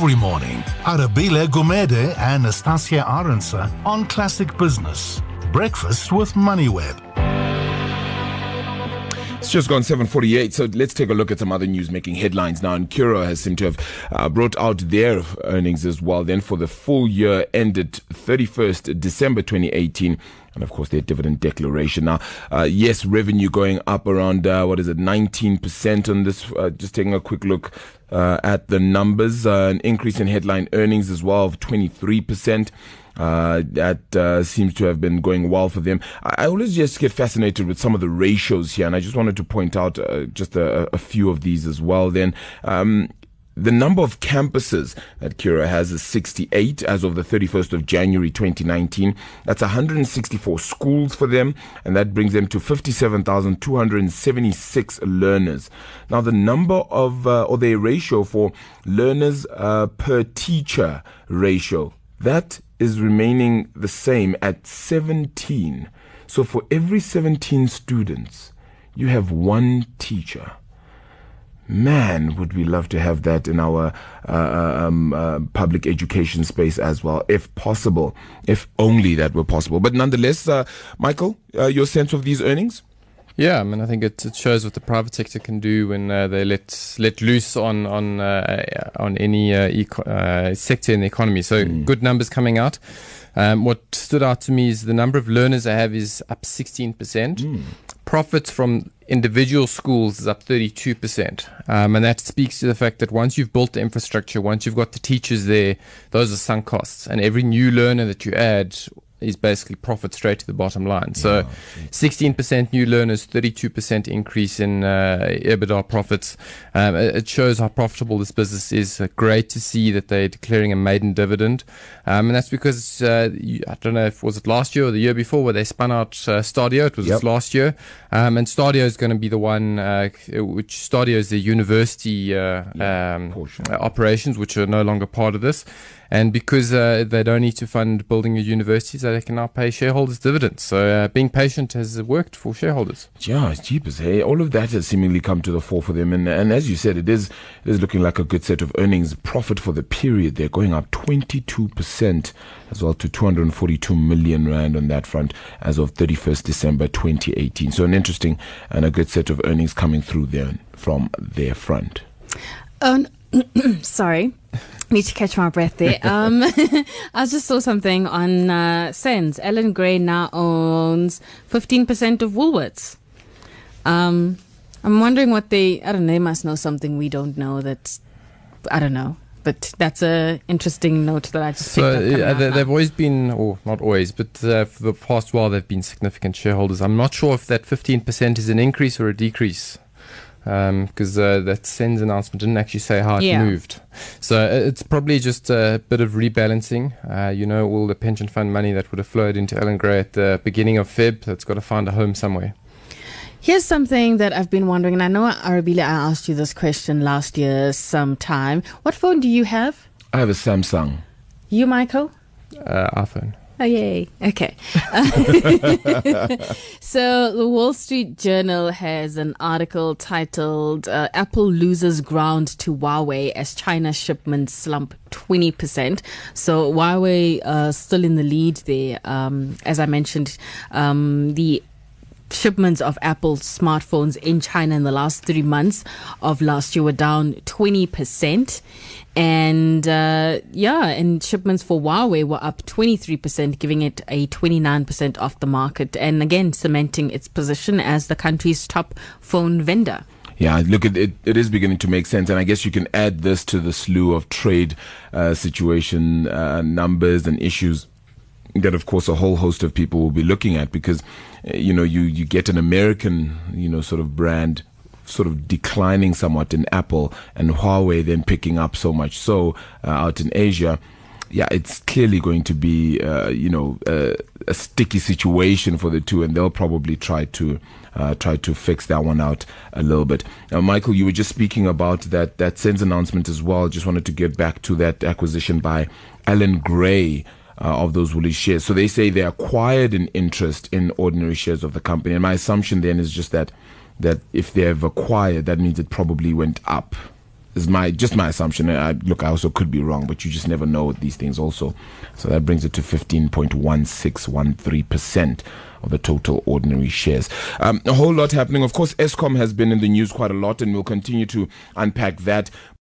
every morning. Arabile Gumede and Nastasia Aronsa on Classic Business. Breakfast with MoneyWeb. It's just gone 7:48. So let's take a look at some other news making headlines now. And Curro has seemed to have uh, brought out their earnings as well. Then for the full year ended 31st December 2018. And of course, their dividend declaration. Now, uh, yes, revenue going up around, uh, what is it, 19% on this. Uh, just taking a quick look uh, at the numbers. Uh, an increase in headline earnings as well of 23%. Uh, that uh, seems to have been going well for them. I, I, always just get fascinated with some of the ratios here, and I just wanted to point out uh, just a, a, few of these as well. Then, um, the number of campuses that Curro has is 68 as of the 31st of January 2019. That's 164 schools for them, and that brings them to 57,276 learners. Now, the number of, uh, or the ratio for learners uh, per teacher ratio, that is remaining the same at 17. So for every 17 students, you have one teacher. Man, would we love to have that in our uh, uh, um, uh, public education space as well, if possible, if only that were possible. But nonetheless, uh, Michael, uh, your sense of these earnings? Yeah, I mean, I think it, it shows what the private sector can do when uh, they let let loose on on uh, on any uh, eco- uh, sector in the economy. So mm. good numbers coming out. Um, what stood out to me is the number of learners I have is up 16%. Mm. Profits from individual schools is up 32%. Um, and that speaks to the fact that once you've built the infrastructure, once you've got the teachers there, those are sunk costs. And every new learner that you add is basically profit straight to the bottom line. So, sixteen percent new learners, thirty-two percent increase in uh, EBITDA profits. Um, it shows how profitable this business is. Uh, great to see that they're declaring a maiden dividend, um, and that's because uh, you, I don't know if was it last year or the year before where they spun out uh, Stadio. It was yep. last year, um, and Stadio is going to be the one uh, which Stadio is the university uh, yeah, um, operations, which are no longer part of this. And because uh, they don't need to fund building the universities, they can now pay shareholders dividends. So uh, being patient has worked for shareholders. Yeah, it's cheap as hey. All of that has seemingly come to the fore for them. And, and as you said, it is, it is looking like a good set of earnings. Profit for the period, they're going up 22% as well to 242 million rand on that front as of 31st December 2018. So an interesting and a good set of earnings coming through there from their front. Um, sorry. Need to catch my breath there. Um, I just saw something on uh, SENS. Allan Gray now owns 15% of Woolworths. Um, I'm wondering what they, I don't know, they must know something we don't know that's, I don't know. But that's a interesting note that I just so up. they, have always been, or not always, but uh, for the past while they've been significant shareholders. I'm not sure if that 15% is an increase or a decrease because um, uh, that SENS announcement didn't actually say how it yeah. moved. So uh, it's probably just a bit of rebalancing. Uh, you know, all the pension fund money that would have flowed into Allan Gray at the beginning of Feb, that's got to find a home somewhere. Here's something that I've been wondering, and I know Arabile, I asked you this question last year sometime. What phone do you have? I have a Samsung. You, Michael? Uh, iPhone. Oh, yay. Okay. so, the Wall Street Journal has an article titled uh, Apple Loses Ground to Huawei as China shipments slump 20%. So, Huawei uh, still in the lead there. Um, as I mentioned, um, the shipments of Apple smartphones in China in the last three months of last year were down 20%. And uh, yeah, and shipments for Huawei were up 23%, giving it a 29% off the market. And again, cementing its position as the country's top phone vendor. Yeah, look, it, it, it is beginning to make sense. And I guess you can add this to the slew of trade uh, situation uh, numbers and issues that, of course, a whole host of people will be looking at because, uh, you know, you, you get an American, you know, sort of brand sort of declining somewhat in Apple and Huawei then picking up so much so uh, out in Asia. Yeah, it's clearly going to be, uh, you know, uh, a sticky situation for the two, and they'll probably try to uh, try to fix that one out a little bit. Now, Michael, you were just speaking about that that SENS announcement as well. Just wanted to get back to that acquisition by Allan Gray. Uh, of those Woolies shares. So they say they acquired an interest in ordinary shares of the company. And my assumption then is just that that if they have acquired, that means it probably went up. is my just my assumption. I, look, I also could be wrong, but you just never know these things. Also, so that brings it to fifteen point one six one three percent of the total ordinary shares. Um, a whole lot happening. Of course, Eskom has been in the news quite a lot, and we'll continue to unpack that.